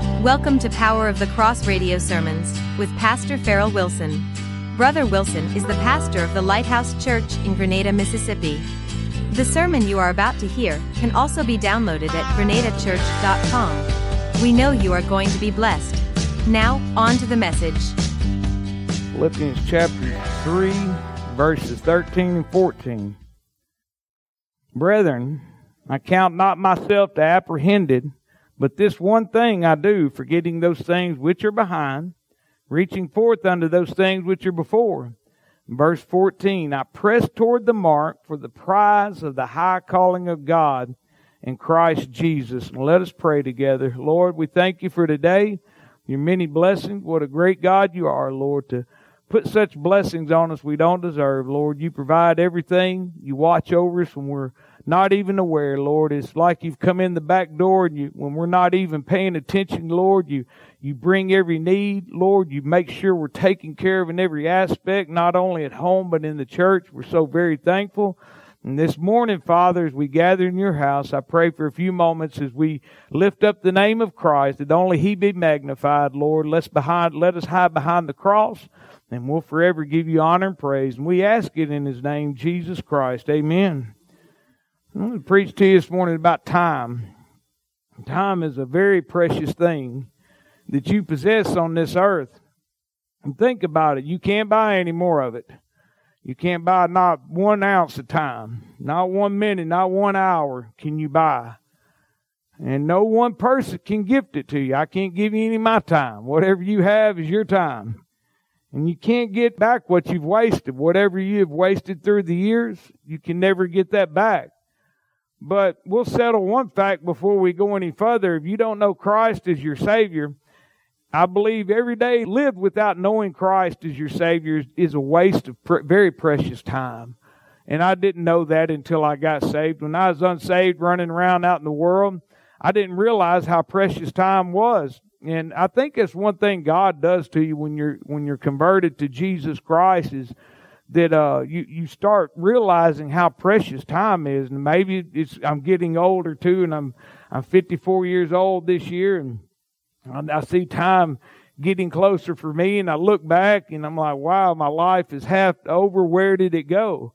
Welcome to Power of the Cross radio sermons with Pastor Farrell Wilson. Brother Wilson is the pastor of the Lighthouse Church in Grenada, Mississippi. The sermon you are about to hear can also be downloaded at grenadachurch.com. We know you are going to be blessed. Now, on to the message. Philippians chapter 3, verses 13 and 14. Brethren, I count not myself to apprehended but this one thing I do, forgetting those things which are behind, reaching forth unto those things which are before. Verse 14, I press toward the mark for the prize of the high calling of God in Christ Jesus. And let us pray together. Lord, we thank you for today, your many blessings. What a great God you are, Lord, to put such blessings on us we don't deserve. Lord, you provide everything. You watch over us when we're not even aware, Lord. It's like you've come in the back door and you, when we're not even paying attention, Lord, you, you bring every need, Lord. You make sure we're taken care of in every aspect, not only at home, but in the church. We're so very thankful. And this morning, Father, as we gather in your house, I pray for a few moments as we lift up the name of Christ, that only He be magnified, Lord. Let's behind, let us hide behind the cross, and we'll forever give you honor and praise. And we ask it in His name, Jesus Christ. Amen. I'm going to preach to you this morning about time. Time is a very precious thing that you possess on this earth. And think about it. You can't buy any more of it. You can't buy not one ounce of time, not one minute, not one hour can you buy. And no one person can gift it to you. I can't give you any of my time. Whatever you have is your time. And you can't get back what you've wasted. Whatever you have wasted through the years, you can never get that back. But we'll settle one fact before we go any further. If you don't know Christ as your Savior, I believe every day lived without knowing Christ as your Savior is a waste of very precious time. And I didn't know that until I got saved. When I was unsaved, running around out in the world, I didn't realize how precious time was. And I think that's one thing God does to you when you're when you're converted to Jesus Christ is that uh, you you start realizing how precious time is, and maybe it's I'm getting older too, and I'm I'm 54 years old this year, and I, I see time getting closer for me, and I look back and I'm like, wow, my life is half over. Where did it go?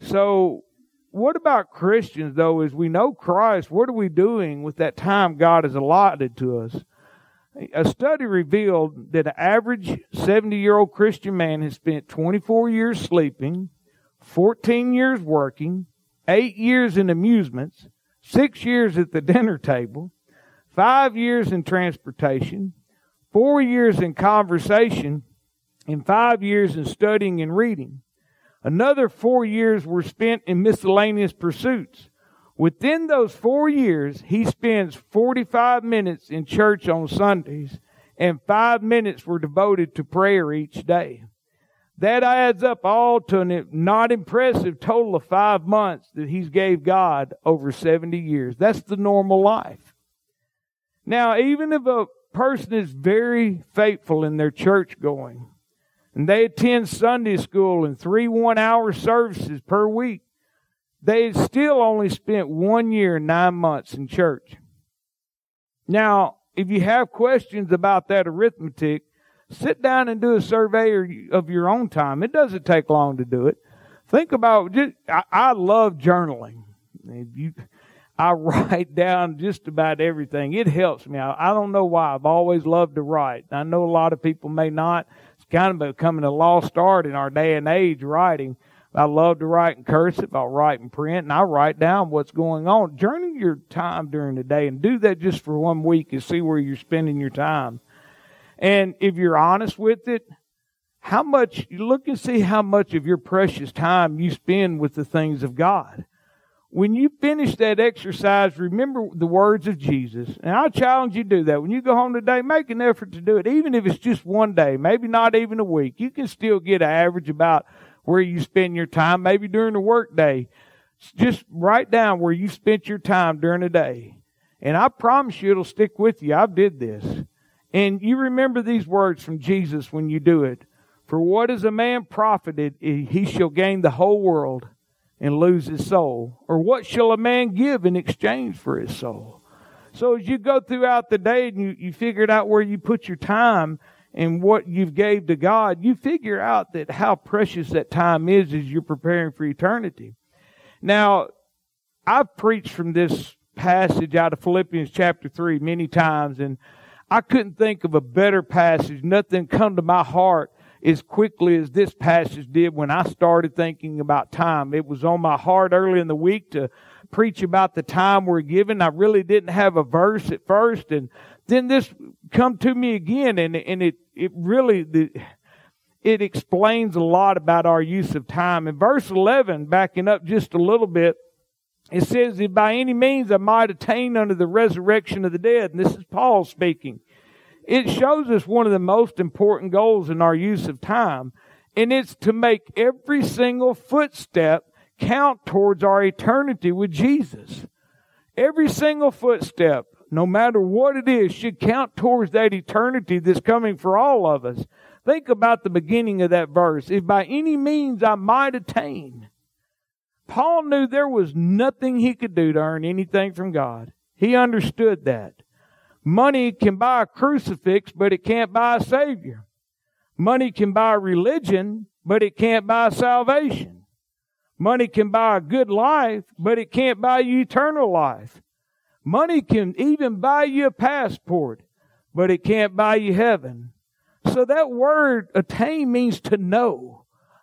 So, what about Christians though? As we know Christ, what are we doing with that time God has allotted to us? A study revealed that an average 70 year old Christian man has spent 24 years sleeping, 14 years working, 8 years in amusements, 6 years at the dinner table, 5 years in transportation, 4 years in conversation, and 5 years in studying and reading. Another 4 years were spent in miscellaneous pursuits. Within those four years, he spends 45 minutes in church on Sundays, and five minutes were devoted to prayer each day. That adds up all to a not impressive total of five months that he's gave God over 70 years. That's the normal life. Now, even if a person is very faithful in their church going, and they attend Sunday school and three one hour services per week, they still only spent one year and nine months in church. Now, if you have questions about that arithmetic, sit down and do a survey of your own time. It doesn't take long to do it. Think about just, I, I love journaling. You, I write down just about everything. It helps me. I, I don't know why. I've always loved to write. I know a lot of people may not. It's kind of becoming a lost art in our day and age, writing. I love to write in cursive. I'll write in print and I write down what's going on. Journal your time during the day and do that just for one week and see where you're spending your time. And if you're honest with it, how much, look and see how much of your precious time you spend with the things of God. When you finish that exercise, remember the words of Jesus. And I challenge you to do that. When you go home today, make an effort to do it. Even if it's just one day, maybe not even a week. You can still get an average about where you spend your time, maybe during the workday. Just write down where you spent your time during the day. And I promise you it'll stick with you. I've did this. And you remember these words from Jesus when you do it. For what is a man profited eh, he shall gain the whole world and lose his soul? Or what shall a man give in exchange for his soul? So as you go throughout the day and you, you figured out where you put your time and what you've gave to God, you figure out that how precious that time is as you're preparing for eternity. Now, I've preached from this passage out of Philippians chapter 3 many times and I couldn't think of a better passage. Nothing come to my heart as quickly as this passage did when I started thinking about time. It was on my heart early in the week to preach about the time we're given. I really didn't have a verse at first and then this come to me again and, and it, it really, the, it explains a lot about our use of time. In verse 11, backing up just a little bit, it says If by any means I might attain unto the resurrection of the dead. And this is Paul speaking. It shows us one of the most important goals in our use of time, and it's to make every single footstep count towards our eternity with Jesus. Every single footstep, no matter what it is, should count towards that eternity that's coming for all of us. Think about the beginning of that verse. If by any means I might attain. Paul knew there was nothing he could do to earn anything from God. He understood that. Money can buy a crucifix, but it can't buy a Savior. Money can buy religion, but it can't buy salvation. Money can buy a good life, but it can't buy eternal life. Money can even buy you a passport, but it can't buy you heaven. So that word attain means to know.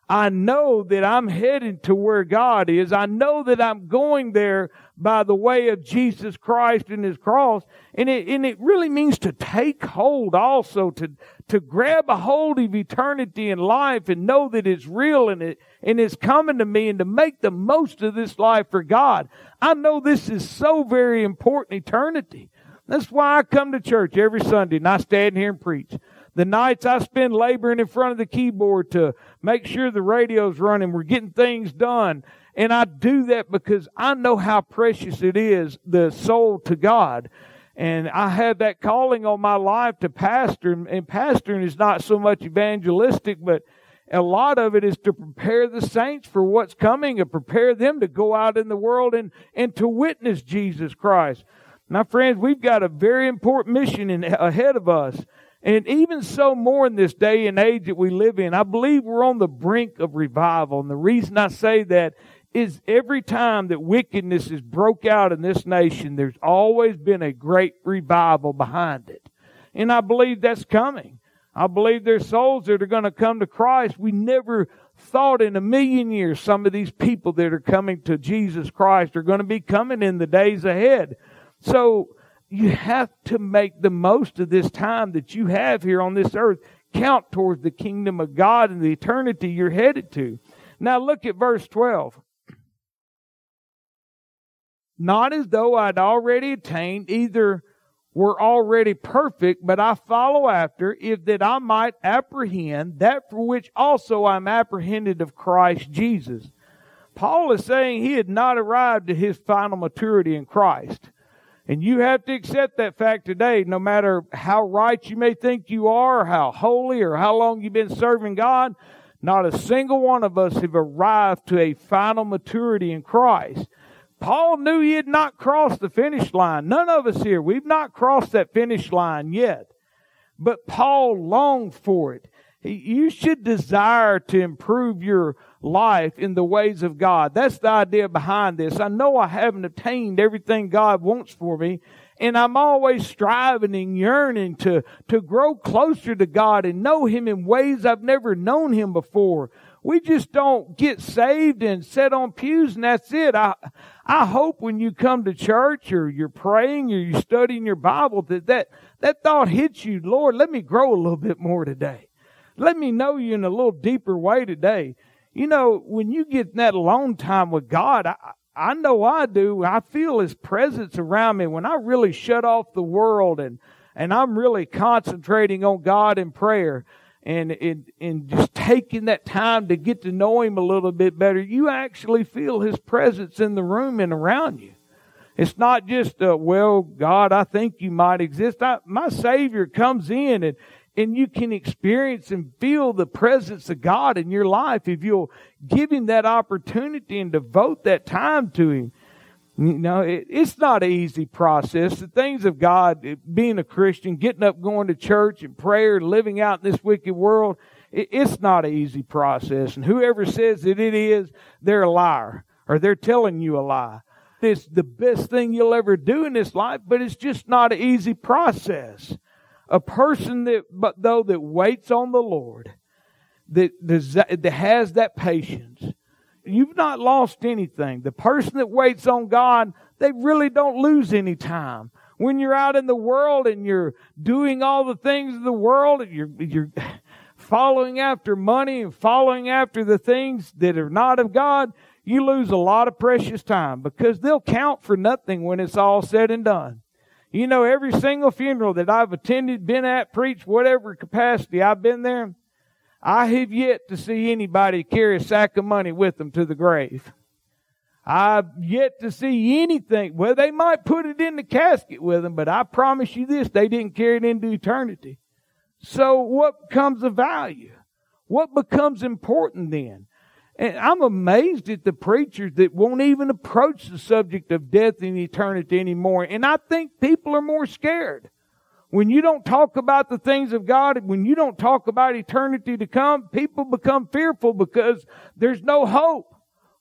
I know that I'm headed to where God is. I know that I'm going there by the way of Jesus Christ and His cross. And it, and it really means to take hold also, to, to grab a hold of eternity and life and know that it's real and it, and it's coming to me and to make the most of this life for God. I know this is so very important eternity. That's why I come to church every Sunday and I stand here and preach. The nights I spend laboring in front of the keyboard to make sure the radio's running, we're getting things done. And I do that because I know how precious it is, the soul to God. And I have that calling on my life to pastor, and pastoring is not so much evangelistic, but a lot of it is to prepare the saints for what's coming and prepare them to go out in the world and, and to witness Jesus Christ. My friends, we've got a very important mission in, ahead of us. And even so more in this day and age that we live in, I believe we're on the brink of revival. And the reason I say that is every time that wickedness is broke out in this nation, there's always been a great revival behind it. And I believe that's coming. I believe there's souls that are going to come to Christ. We never thought in a million years some of these people that are coming to Jesus Christ are going to be coming in the days ahead. So you have to make the most of this time that you have here on this earth count towards the kingdom of God and the eternity you're headed to. Now look at verse 12. Not as though I'd already attained, either were already perfect, but I follow after, if that I might apprehend that for which also I'm apprehended of Christ Jesus. Paul is saying he had not arrived at his final maturity in Christ. And you have to accept that fact today, no matter how right you may think you are, how holy, or how long you've been serving God. Not a single one of us have arrived to a final maturity in Christ. Paul knew he had not crossed the finish line. None of us here, we've not crossed that finish line yet. But Paul longed for it. You should desire to improve your life in the ways of God. That's the idea behind this. I know I haven't attained everything God wants for me, and I'm always striving and yearning to, to grow closer to God and know Him in ways I've never known Him before. We just don't get saved and sit on pews and that's it. I, I hope when you come to church or you're praying or you're studying your Bible that that, that thought hits you, Lord, let me grow a little bit more today. Let me know you in a little deeper way today. You know, when you get that alone time with God, I, I know I do. I feel His presence around me when I really shut off the world and, and I'm really concentrating on God in prayer and, and, and just taking that time to get to know Him a little bit better, you actually feel His presence in the room and around you. It's not just, uh, well, God, I think you might exist. I, my Savior comes in and, and you can experience and feel the presence of God in your life if you'll give Him that opportunity and devote that time to Him. You know, it, it's not an easy process. The things of God, eh, being a Christian, getting up, going to church and prayer, living out in this wicked world, it, it's not an easy process. And whoever says that it is, they're a liar or they're telling you a lie. It's the best thing you'll ever do in this life, but it's just not an easy process. A person that, but though that waits on the Lord, that, that has that patience, you've not lost anything. The person that waits on God, they really don't lose any time. When you're out in the world and you're doing all the things of the world, and you're, you're following after money and following after the things that are not of God, you lose a lot of precious time because they'll count for nothing when it's all said and done. You know, every single funeral that I've attended, been at, preached, whatever capacity I've been there, I have yet to see anybody carry a sack of money with them to the grave. I've yet to see anything. Well, they might put it in the casket with them, but I promise you this, they didn't carry it into eternity. So what becomes of value? What becomes important then? And I'm amazed at the preachers that won't even approach the subject of death and eternity anymore. And I think people are more scared. When you don't talk about the things of God, when you don't talk about eternity to come, people become fearful because there's no hope.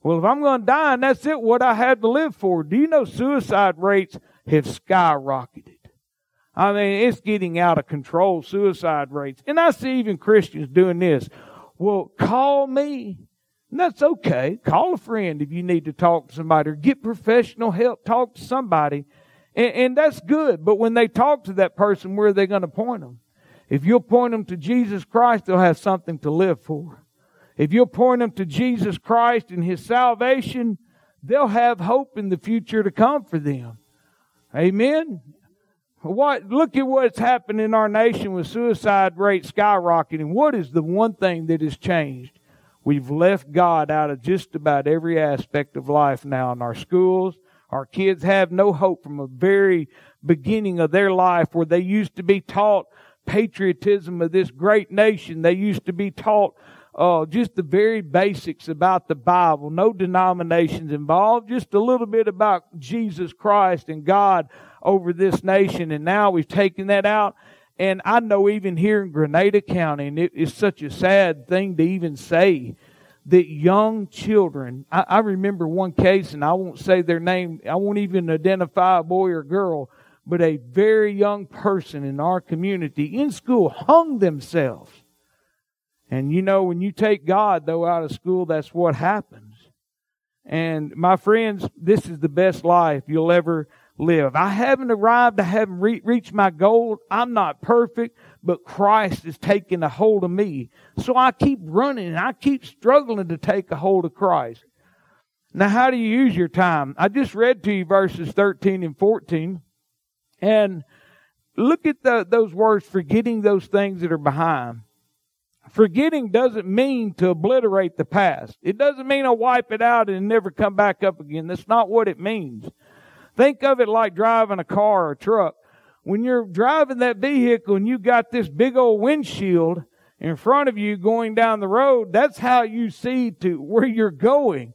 Well, if I'm going to die and that's it, what I had to live for. Do you know suicide rates have skyrocketed? I mean, it's getting out of control, suicide rates. And I see even Christians doing this. Well, call me. And that's okay. Call a friend if you need to talk to somebody or get professional help. Talk to somebody and, and that's good. But when they talk to that person, where are they going to point them? If you'll point them to Jesus Christ, they'll have something to live for. If you'll point them to Jesus Christ and His salvation, they'll have hope in the future to come for them. Amen. What, look at what's happened in our nation with suicide rates skyrocketing. What is the one thing that has changed? We've left God out of just about every aspect of life now in our schools, our kids have no hope from the very beginning of their life where they used to be taught patriotism of this great nation. They used to be taught uh, just the very basics about the Bible. No denominations involved. Just a little bit about Jesus Christ and God over this nation. And now we've taken that out. And I know even here in Grenada County, and it is such a sad thing to even say, that young children, I, I, remember one case, and I won't say their name, I won't even identify a boy or girl, but a very young person in our community in school hung themselves. And you know, when you take God, though, out of school, that's what happens. And my friends, this is the best life you'll ever live. I haven't arrived. I haven't re- reached my goal. I'm not perfect, but Christ is taking a hold of me. So I keep running and I keep struggling to take a hold of Christ. Now, how do you use your time? I just read to you verses 13 and 14. And look at the, those words, forgetting those things that are behind. Forgetting doesn't mean to obliterate the past. It doesn't mean to wipe it out and never come back up again. That's not what it means. Think of it like driving a car or a truck. When you're driving that vehicle and you got this big old windshield in front of you going down the road, that's how you see to where you're going.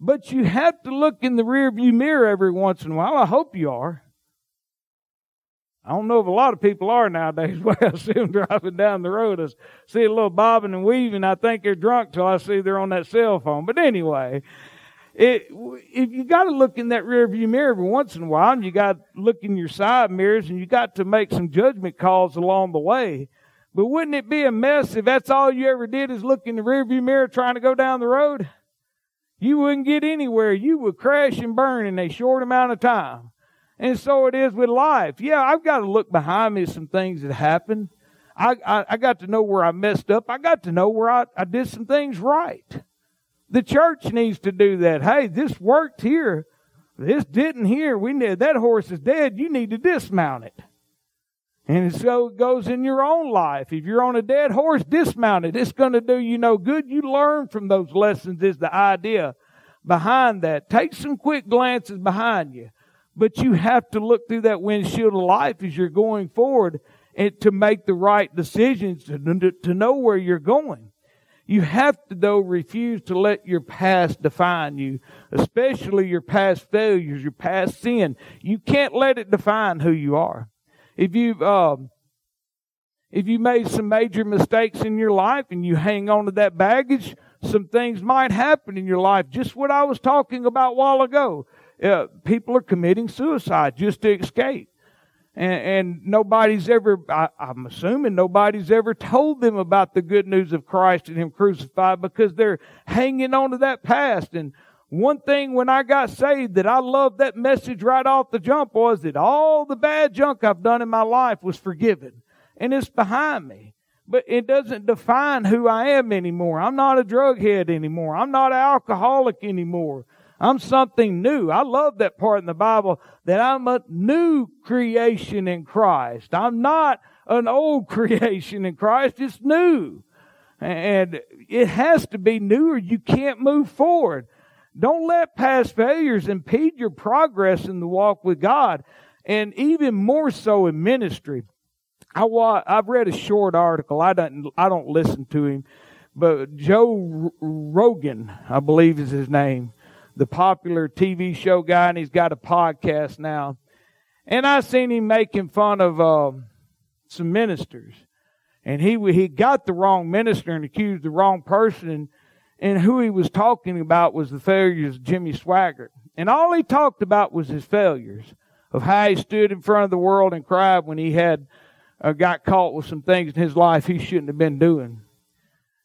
But you have to look in the rearview mirror every once in a while. I hope you are. I don't know if a lot of people are nowadays. Way I see them driving down the road, I see a little bobbing and weaving. I think they're drunk till I see they're on that cell phone. But anyway, it, if you got to look in that rearview mirror every once in a while, and you got to look in your side mirrors, and you got to make some judgment calls along the way. But wouldn't it be a mess if that's all you ever did is look in the rearview mirror trying to go down the road? You wouldn't get anywhere. You would crash and burn in a short amount of time. And so it is with life. Yeah, I've got to look behind me at some things that happened. I, I, I got to know where I messed up. I got to know where I, I did some things right. The church needs to do that. Hey, this worked here. This didn't here. We need, that horse is dead. You need to dismount it. And so it goes in your own life. If you're on a dead horse, dismount it. It's going to do you no good. You learn from those lessons is the idea behind that. Take some quick glances behind you. But you have to look through that windshield of life as you're going forward and to make the right decisions to, to know where you're going. You have to, though, refuse to let your past define you, especially your past failures, your past sin. You can't let it define who you are. If you, um, if you made some major mistakes in your life and you hang on to that baggage, some things might happen in your life. Just what I was talking about a while ago. Uh, people are committing suicide just to escape and, and nobody's ever, I, I'm assuming nobody's ever told them about the good news of Christ and Him crucified because they're hanging on to that past. And one thing when I got saved that I loved that message right off the jump was that all the bad junk I've done in my life was forgiven. And it's behind me. But it doesn't define who I am anymore. I'm not a drug head anymore. I'm not an alcoholic anymore. I'm something new. I love that part in the Bible that I'm a new creation in Christ. I'm not an old creation in Christ. It's new. And it has to be new or you can't move forward. Don't let past failures impede your progress in the walk with God. And even more so in ministry. I I've read a short article. I don't, I don't listen to him, but Joe Rogan, I believe is his name the popular TV show guy, and he's got a podcast now. And I seen him making fun of uh, some ministers, and he he got the wrong minister and accused the wrong person, and, and who he was talking about was the failures of Jimmy Swaggart, and all he talked about was his failures of how he stood in front of the world and cried when he had uh, got caught with some things in his life he shouldn't have been doing.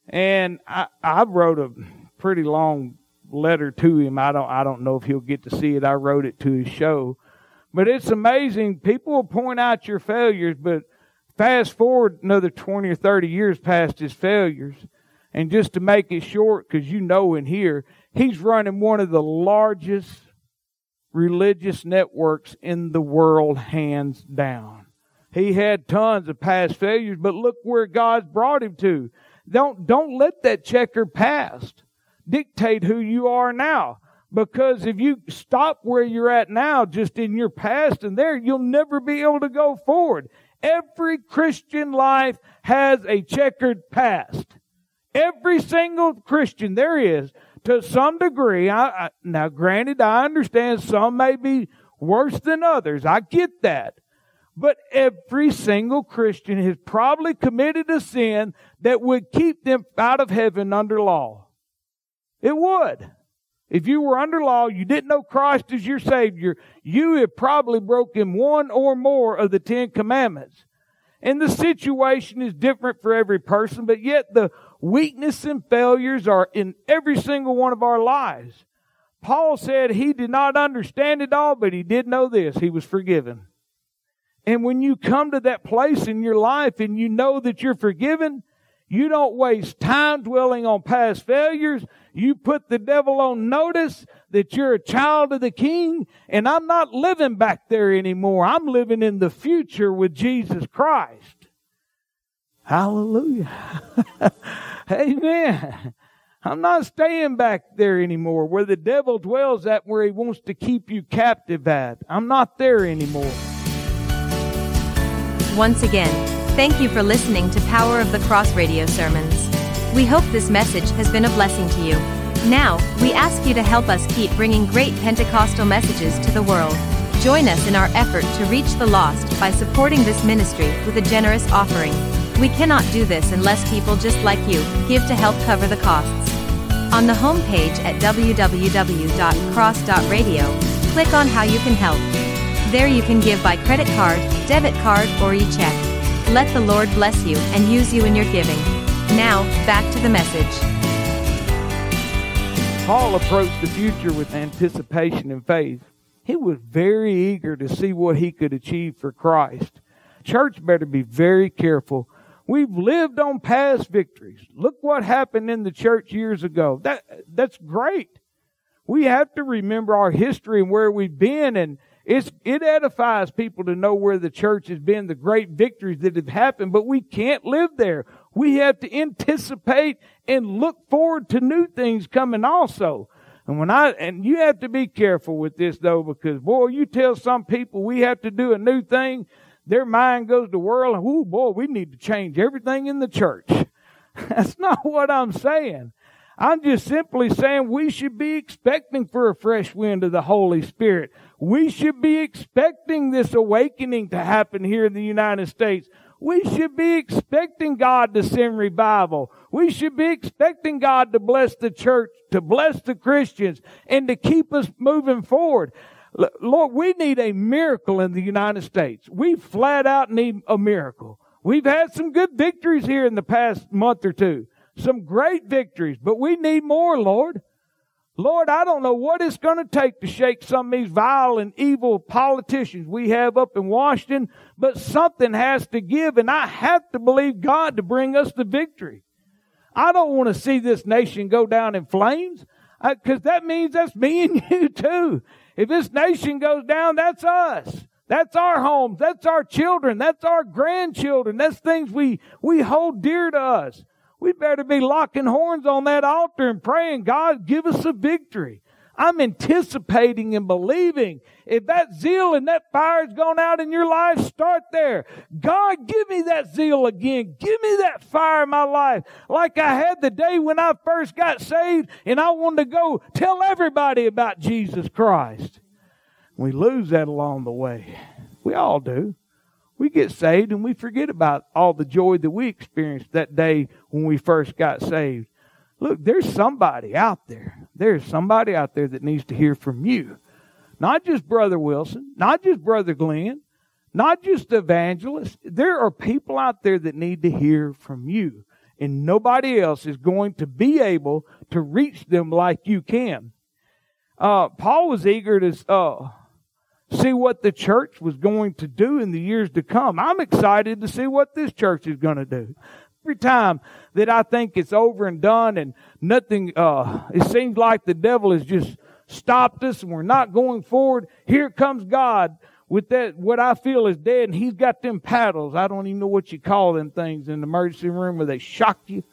And I, I wrote a pretty long letter to him. I don't I don't know if he'll get to see it. I wrote it to his show. But it's amazing. People will point out your failures, but fast forward another 20 or 30 years past his failures. And just to make it short, because you know in here, he's running one of the largest religious networks in the world, hands down. He had tons of past failures, but look where God's brought him to. Don't, don't let that checker past dictate who you are now. Because if you stop where you're at now, just in your past and there, you'll never be able to go forward. Every Christian life has a checkered past. Every single Christian there is, to some degree. I, I, now, granted, I understand some may be worse than others. I get that. But every single Christian has probably committed a sin that would keep them out of heaven under law. It would. If you were under law, you didn't know Christ as your Savior, you have probably broken one or more of the Ten Commandments. And the situation is different for every person, but yet the weakness and failures are in every single one of our lives. Paul said he did not understand it all, but he did know this. He was forgiven. And when you come to that place in your life and you know that you're forgiven, you don't waste time dwelling on past failures. You put the devil on notice that you're a child of the king and I'm not living back there anymore. I'm living in the future with Jesus Christ. Hallelujah. Amen. I'm not staying back there anymore where the devil dwells at where he wants to keep you captive at. I'm not there anymore. Once again, thank you for listening to Power of the Cross radio sermons. We hope this message has been a blessing to you. Now, we ask you to help us keep bringing great Pentecostal messages to the world. Join us in our effort to reach the lost by supporting this ministry with a generous offering. We cannot do this unless people just like you give to help cover the costs. On the homepage at www.cross.radio, click on how you can help. There you can give by credit card, debit card, or e-check. Let the Lord bless you and use you in your giving. Now, back to the message. Paul approached the future with anticipation and faith. He was very eager to see what he could achieve for Christ. Church better be very careful. We've lived on past victories. Look what happened in the church years ago. That, that's great. We have to remember our history and where we've been and it's, it edifies people to know where the church has been, the great victories that have happened, but we can't live there. We have to anticipate and look forward to new things coming also. And when I, and you have to be careful with this though, because boy, you tell some people we have to do a new thing, their mind goes to whirl and, oh boy, we need to change everything in the church. That's not what I'm saying. I'm just simply saying we should be expecting for a fresh wind of the Holy Spirit. We should be expecting this awakening to happen here in the United States. We should be expecting God to send revival. We should be expecting God to bless the church, to bless the Christians, and to keep us moving forward. Lord, we need a miracle in the United States. We flat out need a miracle. We've had some good victories here in the past month or two. Some great victories, but we need more, Lord. Lord, I don't know what it's going to take to shake some of these vile and evil politicians we have up in Washington, but something has to give, and I have to believe God to bring us the victory. I don't want to see this nation go down in flames, uh, because that means that's me and you too. If this nation goes down, that's us. That's our homes. That's our children. That's our grandchildren. That's things we, we hold dear to us. We better be locking horns on that altar and praying, God, give us a victory. I'm anticipating and believing. If that zeal and that fire has gone out in your life, start there. God, give me that zeal again. Give me that fire in my life. Like I had the day when I first got saved and I wanted to go tell everybody about Jesus Christ. We lose that along the way. We all do. We get saved and we forget about all the joy that we experienced that day when we first got saved. Look, there's somebody out there. There's somebody out there that needs to hear from you. Not just Brother Wilson, not just Brother Glenn, not just the evangelist. There are people out there that need to hear from you. And nobody else is going to be able to reach them like you can. Uh, Paul was eager to uh, see what the church was going to do in the years to come. I'm excited to see what this church is going to do every time that I think it's over and done and nothing, uh, it seems like the devil has just stopped us and we're not going forward. Here comes God with that, what I feel is dead and he's got them paddles. I don't even know what you call them things in the emergency room where they shock you.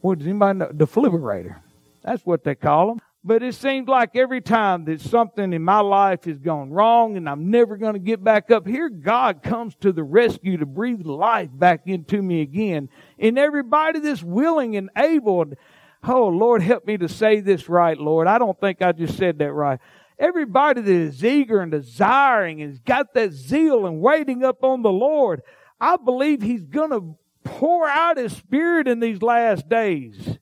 What does anybody know? Defibrillator. That's what they call them. But it seems like every time that something in my life has gone wrong and I'm never going to get back up, here God comes to the rescue to breathe life back into me again. And everybody that's willing and able, oh Lord, help me to say this right, Lord. I don't think I just said that right. Everybody that is eager and desiring and has got that zeal and waiting up on the Lord, I believe He's going to pour out His Spirit in these last days.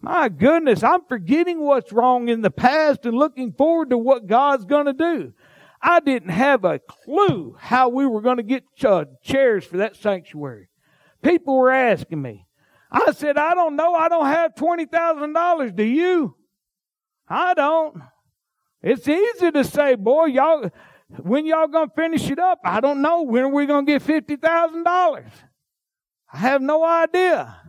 My goodness, I'm forgetting what's wrong in the past and looking forward to what God's going to do. I didn't have a clue how we were going to get uh, chairs for that sanctuary. People were asking me. I said, I don't know. I don't have $20,000. Do you? I don't. It's easy to say, boy, y'all, when y'all gonna finish it up? I don't know. When are we gonna get $50,000? I have no idea.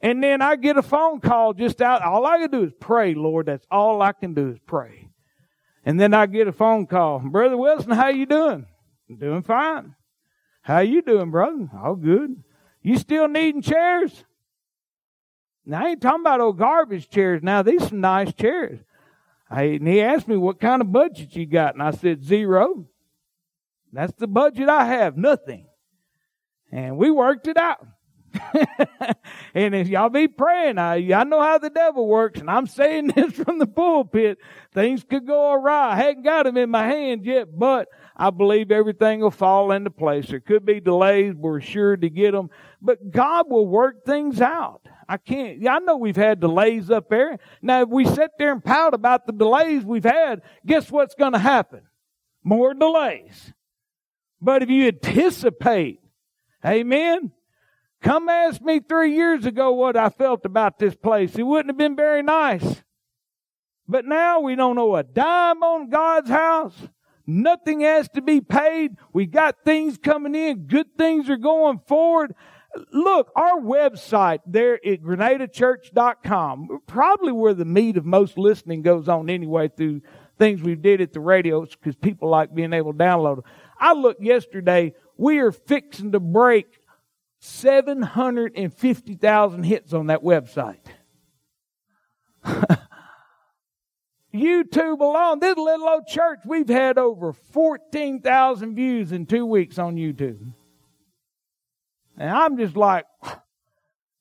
And then I get a phone call just out. All I can do is pray, Lord. That's all I can do is pray. And then I get a phone call. Brother Wilson, how you doing? I'm doing fine. How you doing, brother? All good. You still needing chairs? Now, I ain't talking about old garbage chairs. Now, these some nice chairs. I, and he asked me what kind of budget you got, and I said zero. That's the budget I have, nothing. And we worked it out. and if y'all be praying, I, I know how the devil works, and I'm saying this from the pulpit. Things could go awry. I hadn't got them in my hands yet, but I believe everything will fall into place. There could be delays. We're sure to get them, but God will work things out. I can't, I know we've had delays up there. Now, if we sit there and pout about the delays we've had, guess what's going to happen? More delays. But if you anticipate, amen, Come ask me three years ago what I felt about this place. It wouldn't have been very nice. But now we don't know a dime on God's house. Nothing has to be paid. We got things coming in. Good things are going forward. Look, our website there at grenadachurch.com, probably where the meat of most listening goes on anyway through things we did at the radio because people like being able to download. I looked yesterday. We are fixing to break 750,000 hits on that website. YouTube alone, this little old church, we've had over 14,000 views in two weeks on YouTube. And I'm just like,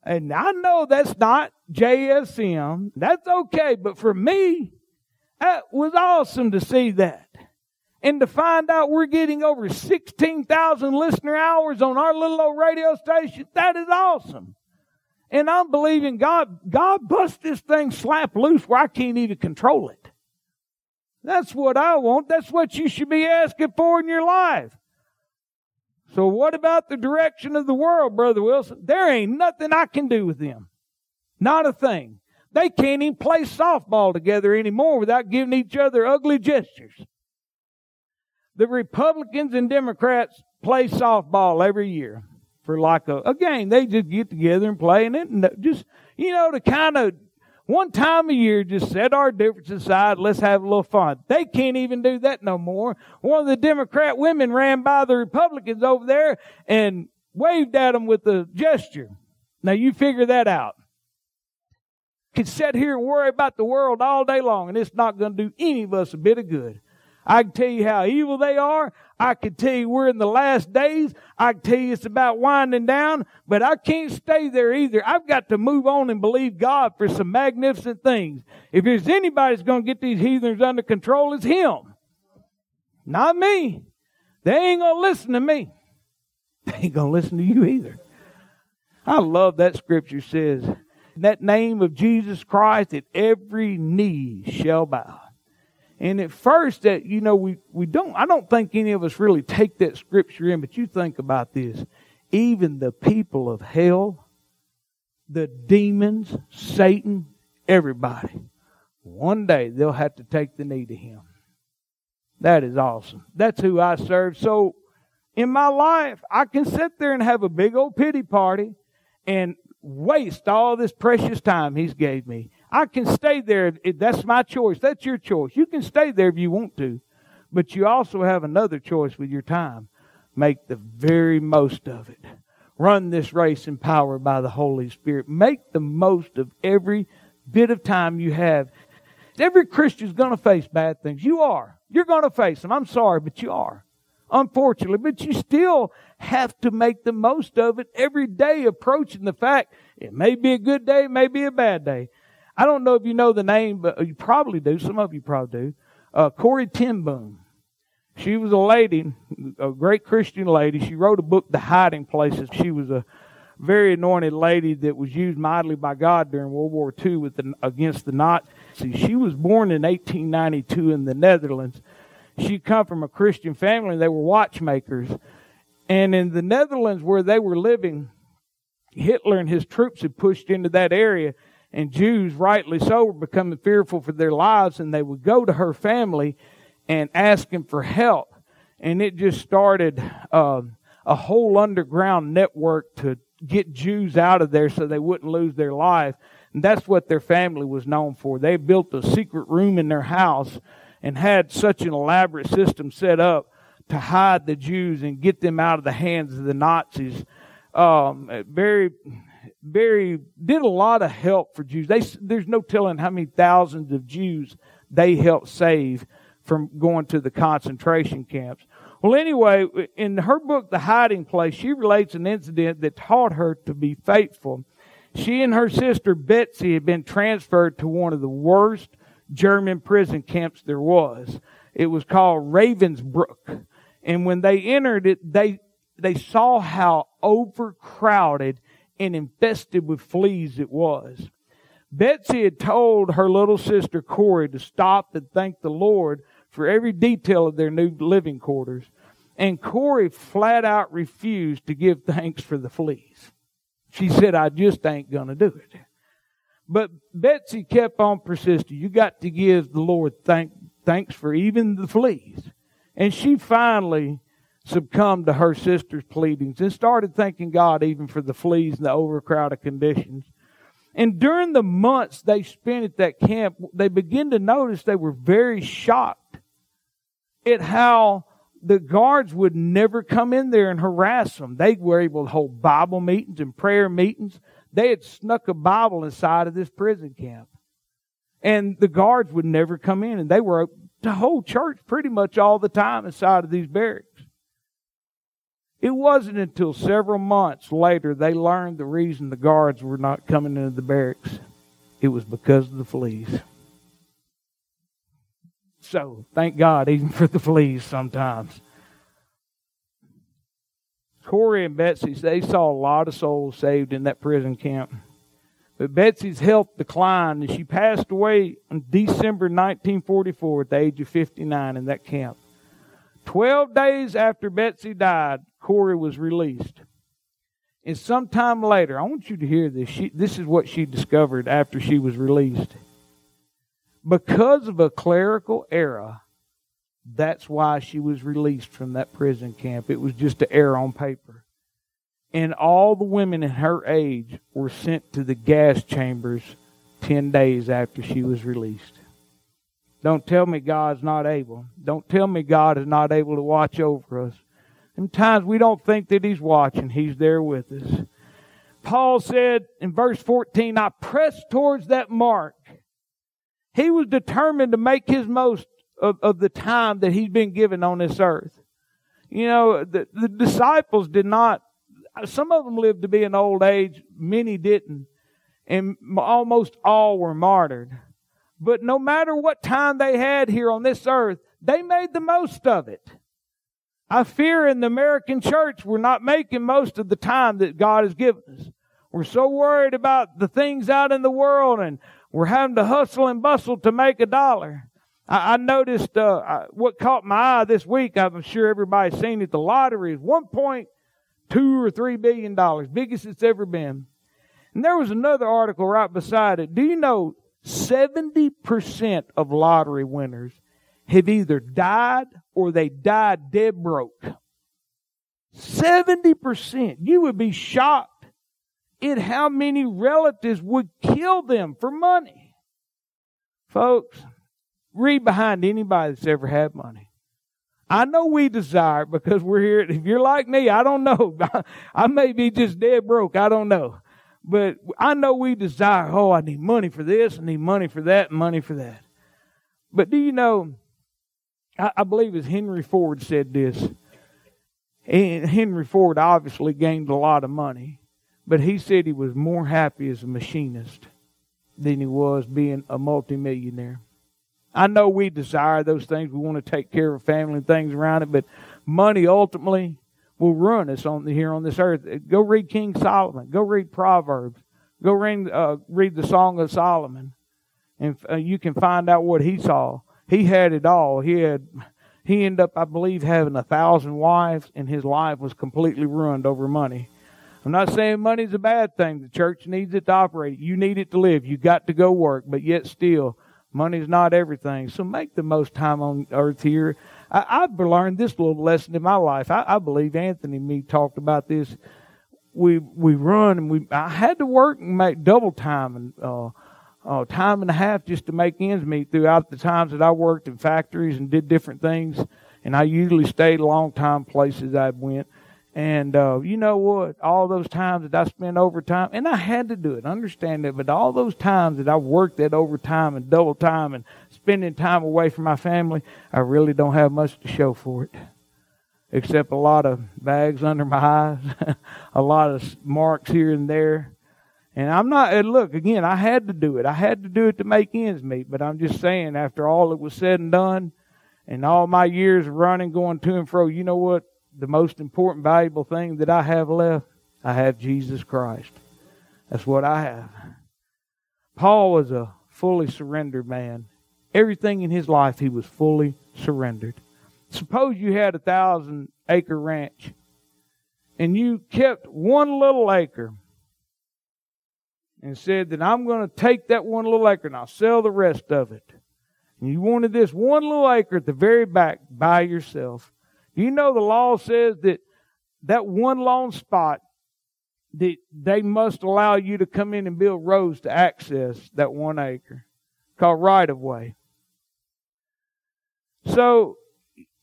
And I know that's not JSM. That's okay. But for me, that was awesome to see that. And to find out we're getting over 16,000 listener hours on our little old radio station, that is awesome. And I'm believing God, God bust this thing slap loose where I can't even control it. That's what I want. That's what you should be asking for in your life. So what about the direction of the world, Brother Wilson? There ain't nothing I can do with them. Not a thing. They can't even play softball together anymore without giving each other ugly gestures. The Republicans and Democrats play softball every year for like a, a game. They just get together and play and it and just, you know, to kind of one time a year just set our differences aside, let's have a little fun. They can't even do that no more. One of the Democrat women ran by the Republicans over there and waved at them with a gesture. Now you figure that out. Could sit here and worry about the world all day long and it's not going to do any of us a bit of good. I can tell you how evil they are. I can tell you we're in the last days. I can tell you it's about winding down, but I can't stay there either. I've got to move on and believe God for some magnificent things. If there's anybody that's going to get these heathens under control, it's Him. Not me. They ain't going to listen to me. They ain't going to listen to you either. I love that scripture says, that name of Jesus Christ, that every knee shall bow and at first that, you know, we, we don't, I don't think any of us really take that scripture in, but you think about this. Even the people of hell, the demons, Satan, everybody, one day they'll have to take the knee to him. That is awesome. That's who I serve. So in my life, I can sit there and have a big old pity party and waste all this precious time he's gave me. I can stay there. That's my choice. That's your choice. You can stay there if you want to. But you also have another choice with your time. Make the very most of it. Run this race empowered by the Holy Spirit. Make the most of every bit of time you have. Every Christian is going to face bad things. You are. You're going to face them. I'm sorry, but you are. Unfortunately, but you still have to make the most of it every day, approaching the fact it may be a good day, it may be a bad day. I don't know if you know the name, but you probably do. Some of you probably do. Uh, Corrie ten Boom. She was a lady, a great Christian lady. She wrote a book, The Hiding Places. She was a very anointed lady that was used mightily by God during World War II with the, against the Nazis. She was born in 1892 in the Netherlands. She come from a Christian family. They were watchmakers. And in the Netherlands where they were living, Hitler and his troops had pushed into that area and Jews, rightly so, were becoming fearful for their lives, and they would go to her family and ask him for help. And it just started uh, a whole underground network to get Jews out of there so they wouldn't lose their life. And that's what their family was known for. They built a secret room in their house and had such an elaborate system set up to hide the Jews and get them out of the hands of the Nazis. Um, very very did a lot of help for Jews. They, there's no telling how many thousands of Jews they helped save from going to the concentration camps. Well, anyway, in her book, The Hiding Place, she relates an incident that taught her to be faithful. She and her sister Betsy had been transferred to one of the worst German prison camps there was. It was called Ravensbrück. And when they entered it, they, they saw how overcrowded and infested with fleas it was. Betsy had told her little sister Corrie to stop and thank the Lord for every detail of their new living quarters. And Corrie flat out refused to give thanks for the fleas. She said, I just ain't gonna do it. But Betsy kept on persisting. You got to give the Lord thank, thanks for even the fleas. And she finally succumbed to her sister's pleadings and started thanking God even for the fleas and the overcrowded conditions. And during the months they spent at that camp, they began to notice they were very shocked at how the guards would never come in there and harass them. They were able to hold Bible meetings and prayer meetings. They had snuck a Bible inside of this prison camp. And the guards would never come in and they were to hold church pretty much all the time inside of these barracks. It wasn't until several months later they learned the reason the guards were not coming into the barracks. It was because of the fleas. So, thank God, even for the fleas sometimes. Corrie and Betsy, they saw a lot of souls saved in that prison camp. But Betsy's health declined and she passed away in December 1944 at the age of 59 in that camp. Twelve days after Betsie died, Corrie was released. And sometime later, I want you to hear this. She, this is what she discovered after she was released. Because of a clerical error, that's why she was released from that prison camp. It was just an error on paper. And all the women in her age were sent to the gas chambers 10 days after she was released. Don't tell me God's not able. Don't tell me God is not able to watch over us. Sometimes we don't think that He's watching. He's there with us. Paul said in verse 14, I press towards that mark. He was determined to make his most of, of the time that he's been given on this earth. You know, the, the disciples did not, some of them lived to be an old age, many didn't, and almost all were martyred. But no matter what time they had here on this earth, they made the most of it. I fear in the American church we're not making most of the time that God has given us. We're so worried about the things out in the world and we're having to hustle and bustle to make a dollar. I, I noticed uh, what caught my eye this week. I'm sure everybody's seen it. The lottery is 1.2 or 3 billion dollars, biggest it's ever been. And there was another article right beside it. Do you know 70% of lottery winners have either died or they died dead broke. 70%. You would be shocked at how many relatives would kill them for money. Folks, read behind anybody that's ever had money. I know we desire because we're here. If you're like me, I don't know. I may be just dead broke. I don't know. But I know we desire, oh, I need money for this, I need money for that, money for that. But do you know, I, I believe as Henry Ford said this, and Henry Ford obviously gained a lot of money, but he said he was more happy as a machinist than he was being a multimillionaire. I know we desire those things. We want to take care of family and things around it, but money ultimately will ruin us on here on this earth. Go read King Solomon. Go read Proverbs. Go read uh, read the Song of Solomon, and uh, you can find out what he saw. He had it all. He had he ended up, I believe, having a thousand wives, and his life was completely ruined over money. I'm not saying money's a bad thing. The church needs it to operate. You need it to live. You got to go work, but yet still, money's not everything. So make the most time on earth here. I, I've learned this little lesson in my life. I, I believe Anthony and me talked about this. We we run and we. I had to work and make double time and uh, uh, time and a half just to make ends meet throughout the times that I worked in factories and did different things. And I usually stayed a long time places I went. And uh, you know what? All those times that I spent overtime, and I had to do it, understand that, but all those times that I worked that overtime and double time and spending time away from my family, I really don't have much to show for it. Except a lot of bags under my eyes, a lot of marks here and there. And I'm not, and look, again, I had to do it. I had to do it to make ends meet, but I'm just saying, after all that was said and done, and all my years running, going to and fro, you know what? The most important, valuable thing that I have left, I have Jesus Christ. That's what I have. Paul was a fully surrendered man. Everything in his life, he was fully surrendered. Suppose you had a thousand acre ranch and you kept one little acre and said that I'm going to take that one little acre and I'll sell the rest of it. And you wanted this one little acre at the very back by yourself. You know the law says that that one lone spot that they must allow you to come in and build roads to access that one acre called right of way. So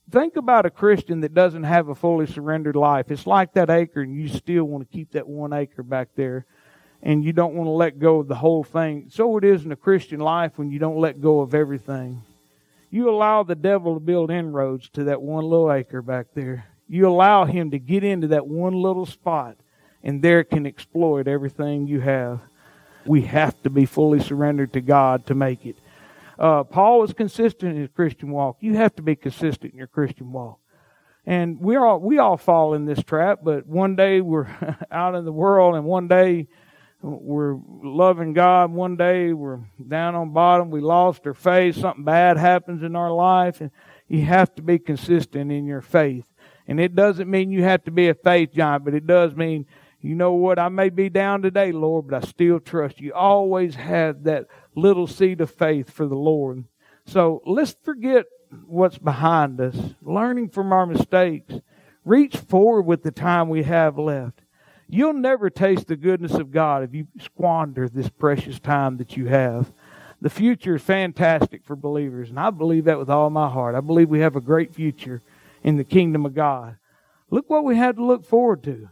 think about a Christian that doesn't have a fully surrendered life. It's like that acre and you still want to keep that one acre back there and you don't want to let go of the whole thing. So it is in a Christian life when you don't let go of everything. You allow the devil to build inroads to that one little acre back there. You allow him to get into that one little spot and there can exploit everything you have. We have to be fully surrendered to God to make it. Uh, Paul was consistent in his Christian walk. You have to be consistent in your Christian walk. And we all we all fall in this trap, but one day we're out in the world and one day we're loving God. One day we're down on bottom. We lost our faith. Something bad happens in our life. And you have to be consistent in your faith. And it doesn't mean you have to be a faith giant, but it does mean, you know what, I may be down today, Lord, but I still trust you. Always have that little seed of faith for the Lord. So let's forget what's behind us, learning from our mistakes. Reach forward with the time we have left. You'll never taste the goodness of God if you squander this precious time that you have. The future is fantastic for believers, and I believe that with all my heart. I believe we have a great future in the kingdom of God. Look what we have to look forward to.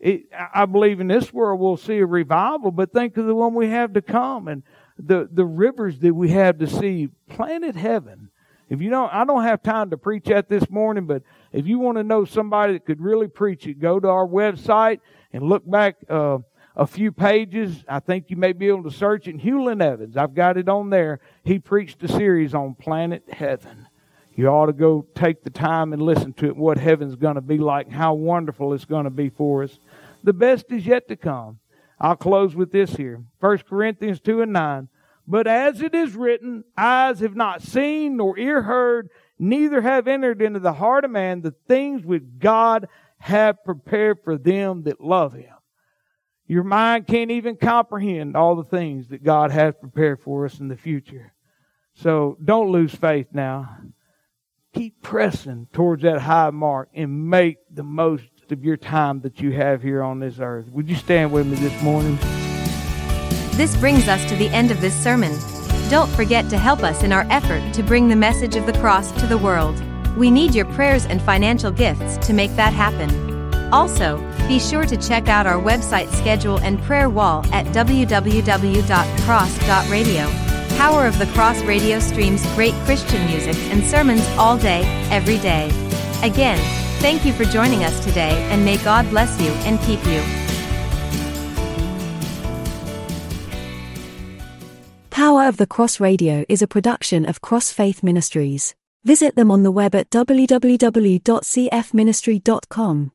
It, I believe in this world we'll see a revival, but think of the one we have to come and the, the rivers that we have to see. Planet heaven. If you don't, I don't have time to preach at this morning, but if you want to know somebody that could really preach it, go to our website and look back uh, a few pages. I think you may be able to search it. Hewlin Evans, I've got it on there. He preached a series on planet heaven. You ought to go take the time and listen to it, what heaven's going to be like, how wonderful it's going to be for us. The best is yet to come. I'll close with this here. 1 Corinthians 2 and 9. But as it is written, eyes have not seen nor ear heard, neither have entered into the heart of man the things which God have prepared for them that love him. Your mind can't even comprehend all the things that God has prepared for us in the future. So don't lose faith now. Keep pressing towards that high mark and make the most of your time that you have here on this earth. Would you stand with me this morning? This brings us to the end of this sermon. Don't forget to help us in our effort to bring the message of the cross to the world. We need your prayers and financial gifts to make that happen. Also, be sure to check out our website schedule and prayer wall at www.cross.radio. Power of the Cross Radio streams great Christian music and sermons all day, every day. Again, thank you for joining us today, and may God bless you and keep you. Power of the Cross Radio is a production of Cross Faith Ministries. Visit them on the web at www.cfministry.com.